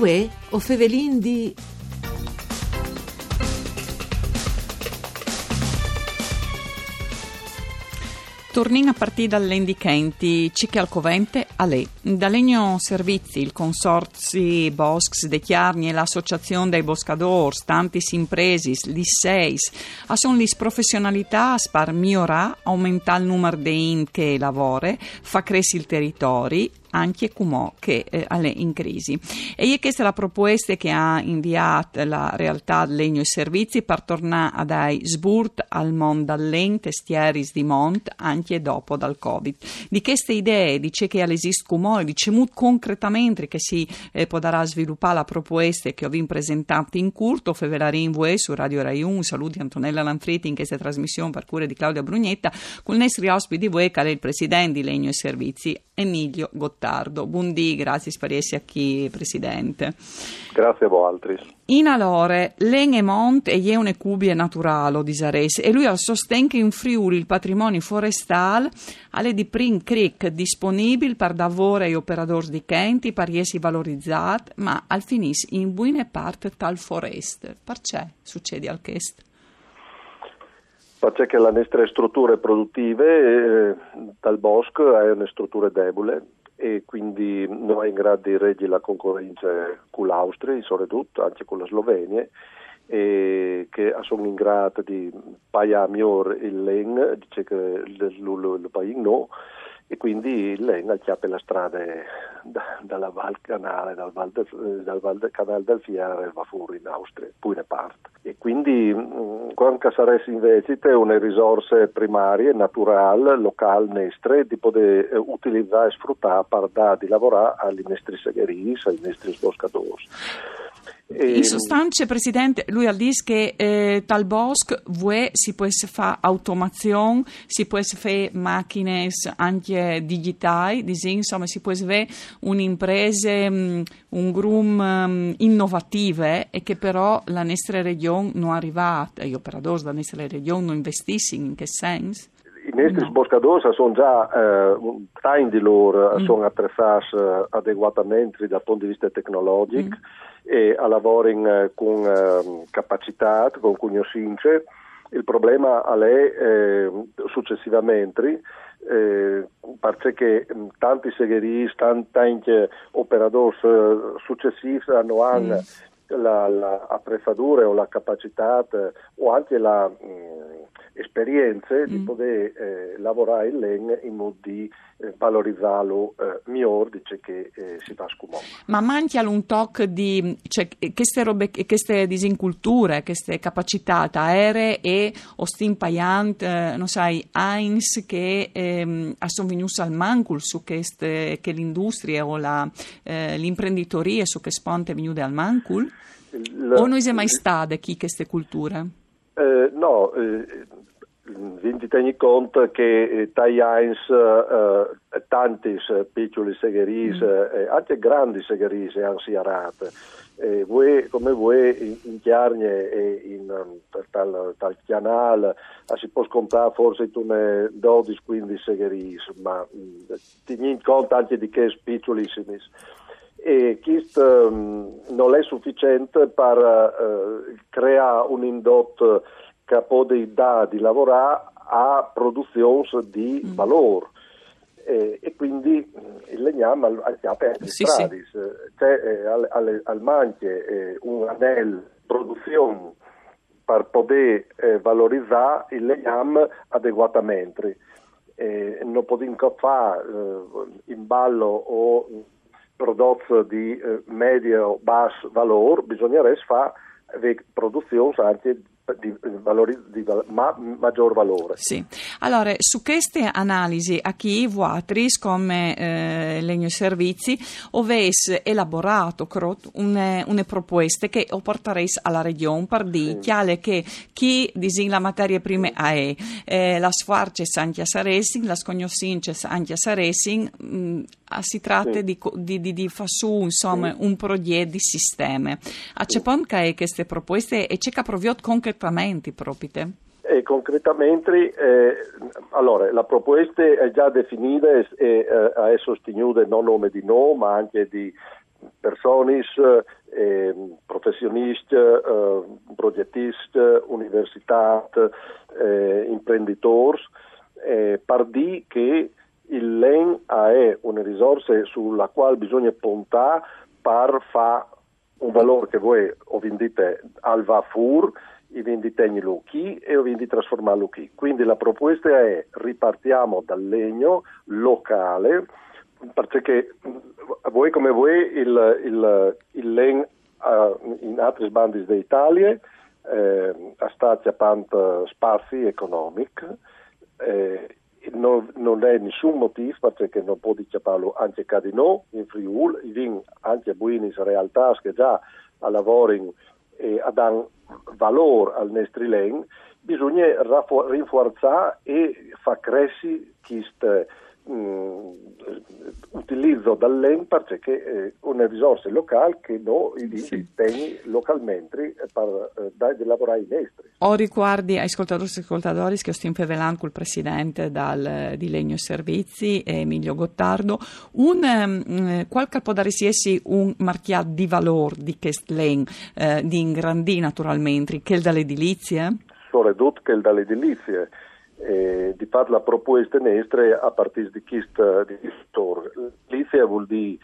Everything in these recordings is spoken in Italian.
Uè, o fevelin di... Tornin a partire dall'Endichenti, Cicche al Covente, a lei. Da Legno Servizi, il Consorzi Boscs de Chiarni e l'Associazione dei Boscadors, tantis impresis, lisseis, a son lis professionalità spar migliorà, aumenta il numero di in che lavora, fa crescere il territorio, anche Cumò che eh, è in crisi. E questa è la proposta che ha inviato la realtà Legno e Servizi per tornare a dai sburt al mondo all'ente stieris di Mont anche dopo dal Covid. Di queste idee, dice che all'esist Cumò e dice molto concretamente che si eh, potrà sviluppare la proposta che ho vi presentato in curto, fevelari in voi su Radio Rai 1, saluti Antonella Lanfriti in questa trasmissione per cura di Claudia Brugnetta, con il nostro ospite di voi che è il presidente di Legno e Servizi, Emilio Gottardo. Buondì, grazie spariesi a chi Presidente. Grazie a voi altri. In alore, l'en e mont e jeune cubie naturalo di Sares e lui sostiene che in Friuli il patrimonio forestale è di prim cric disponibile per lavoro e operatori di Kenti, per essere valorizzati, ma al finis in buone parte tal foreste. Perché succede al chest? Perché le nostre strutture produttive eh, dal bosco hanno strutture deboli e quindi non è in grado di reggere la concorrenza con l'Austria, soprattutto anche con la Slovenia, e che sono in grado di pagare meglio il LEN, dice che il, il, il paese no, e quindi lei chiappa la strada da, dalla Val Canale, dal Val, de, dal Val de Canale del Fiere va fuori in Austria, poi ne parte. E quindi mh, quando saresti invece una risorse primarie, naturali, locali, nestre, di poter eh, utilizzare e sfruttare per dare di lavorare agli nostri segherini, ai nostri boscatori. In sostanza, Presidente, lui ha detto che eh, tal bosco vuoi, si può fare automazione, si può fare macchine anche digitali, insomma si può fare un'impresa, mm, un grum um, innovative e che però la nostra regione non è arrivata, gli operatori della nostra regione non investissero in che senso? I nostri no. boscadors sono già, eh, tre di loro mm. sono attrezzati eh, adeguatamente dal punto di vista tecnologico. Mm e a lavorare con eh, capacità, con conoscenze. Il problema è eh, successivamente eh, perché mm, tanti segheris, tanti operatori eh, successivi hanno mm. la, la attrezzatura o la capacità o anche la mh, mm, esperienze mm. di poter eh, lavorare in legno in modo di eh, valorizzarlo eh, migliore dice che eh, si fa scumò. Ma manca un tocco di cioè, queste robe, queste disinculture, queste capacità aeree e Ostin Payant, eh, non sai, Heinz che ehm, sono venuti al mancul su queste, che l'industria o la, eh, l'imprenditoria su che sponte venuti al mancul? L- o noi siamo mai state chi queste culture? Eh, no, eh, vi tieni conto che eh, Tajans, eh, eh, tanti piccoli segheris, mm. eh, anche grandi segheris hanno siarate. Eh, voi, come voi in, in Chiarnie e in, um, tal, tal canale si può comprare forse 12-15 segheris, ma mm, tieni conto anche di che piccolissimi e questo um, non è sufficiente per uh, creare un indotto può dare di lavorare a produzioni di mm. valore. E, e, quindi il legname al chiappe sì, stradis. Sì. C'è eh, al, al, al manche eh, un anel produzione per poter eh, valorizzare il legname adeguatamente. Eh, non possiamo fare eh, in ballo o prodotti di eh, medio basso valore, bisognerebbe fare produzioni anche di, valori, di ma, maggior valore. Sì. Allora, su queste analisi a chi Vuatris come eh, Legno Servizi avesse elaborato une proposte che porterete alla regione per dire sì. che chi disegna la materia prima è eh, la sfarces anche a Saresing, la scognosinces anche a Saresing, mh, si tratta di, di, di, di fare su insomma, un progetto di sistema. A c'è che queste proposte e c'è che proviot concretamente proprio? E concretamente, eh, allora, la proposta è già definita e eh, è sostenuta non nome di no, ma anche di persone, eh, professionisti, eh, progettisti, università, eh, imprenditori, eh, per dire che il LEN è una risorsa sulla quale bisogna puntare per fare un valore che voi o vendite al Vafur, i venditegni lucchi e o vendi trasformarlo qui. Quindi la proposta è ripartiamo dal legno locale, perché voi come voi il, il, il legno uh, in altri sbandi d'Italia eh, a stati a tanti spazi economici eh, non, non, è nessun motivo perché non può diciamo anche Cadino in Friuli, anche a Buinis realtà che già lavorano e dare valore al nostro len, bisogna rinforzare e far crescere questo utilizzo dall'EN perché è una risorsa locale che noi sì. localmente per eh, dare di lavorare in esteri. Ho riguardi ascoltatori e ascoltatori che stiamo velan col presidente dal, di Legno Servizi, Emilio Gottardo, un, um, qualche può dare essi un marchiato di valore di questo len, eh, di ingrandì naturalmente, che è dall'edilizia? Soprattutto che è dall'edilizia eh, di fare la proposta nostra a partire di questo settore. L'edilizia vuol dire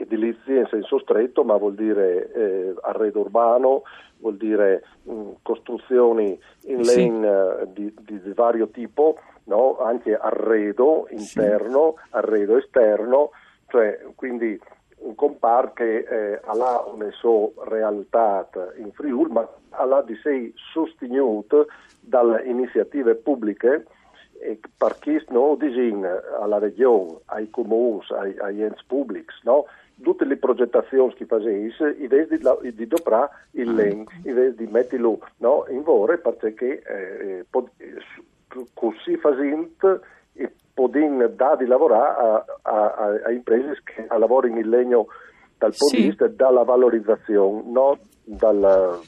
edilizia in senso stretto, ma vuol dire eh, arredo urbano, vuol dire mh, costruzioni in sì. lane uh, di, di, di, vario tipo, no? anche arredo interno, sì. arredo esterno, cioè quindi un compar che eh, ha una sua realtà in Friuli, ma ha di sé sostenuto dalle iniziative pubbliche e per chi no, disegna alla regione, ai comuni, ai, ai enti pubblici, no? tutte le progettazioni che facesse, invece di, di doprare il ah, len, invece di metterlo no, in vore, perché eh, eh così facendo podin dare di lavorare a, a, a, imprese che lavorano in legno dal punto sì. di vista della valorizzazione, non dalla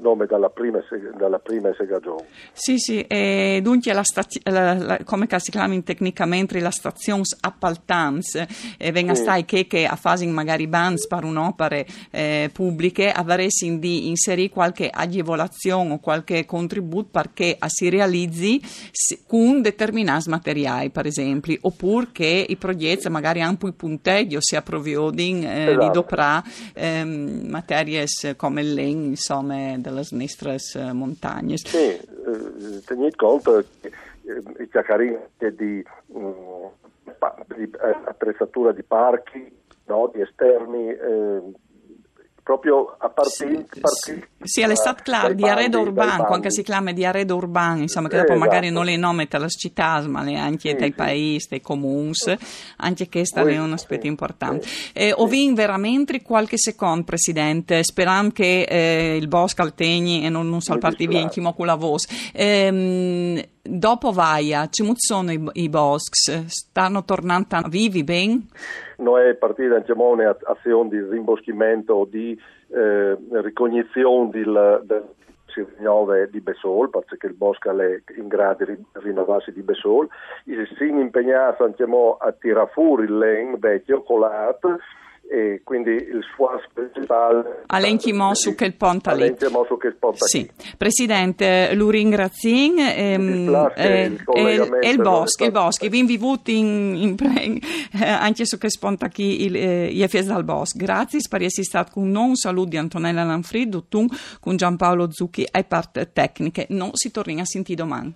nome dalla prima, dalla prima segagione. Sì, sì, e dunque la stazio, la, la, come si chiama tecnicamente la stazione appaltanza, eh, venga sì. stai che, che a fase magari bands per un'opera eh, pubbliche avresti di inserire qualche agevolazione o qualche contributo perché si realizzi con determinati materiali, per esempio, oppure che i progetti magari anche il punteggio si approvviono eh, esatto. di doprà ehm, materie come il legno, insomma, delle nostre eh, montagne. Sì, eh, tenete conto che eh, i cacarini di, mm, di attrezzatura di parchi, no, di esterni, eh, proprio a partire... Sì, sì, all'estate claro, di arredo urbano, anche si chiama di arredo urbano, insomma, che dopo esatto. magari non le nome dalle città, ma anche sì, dai sì. paesi, dai comuni, anche questa è un aspetto importante. Eh, Ovin veramente qualche secondo, Presidente, sperando che eh, il Bosco Altegni e non, non salparti via con la voce. Ehm, dopo Vaia, ci sono i, i boschi? Stanno tornando vivi ben? Noi partita diciamo, un'azione di rimboschimento, di eh, ricognizione del, del di Besol, perché il bosco è in grado di rinnovarsi di Besol, si sono impegnati diciamo, a tirare fuori il len vecchio colato e quindi il suo principale Alenchi Mosu che il ponta lì Mosu che il ponta sì. Presidente lo ringrazio ehm, eh, e il Boschi il Boschi. vi invivuti in, in pre, eh, anche su che sponta qui il eh, dal Bosco grazie essere stato con un saluto di Antonella Lanfrido con Giampaolo Zucchi e parte tecniche. Non si torna a sentire domani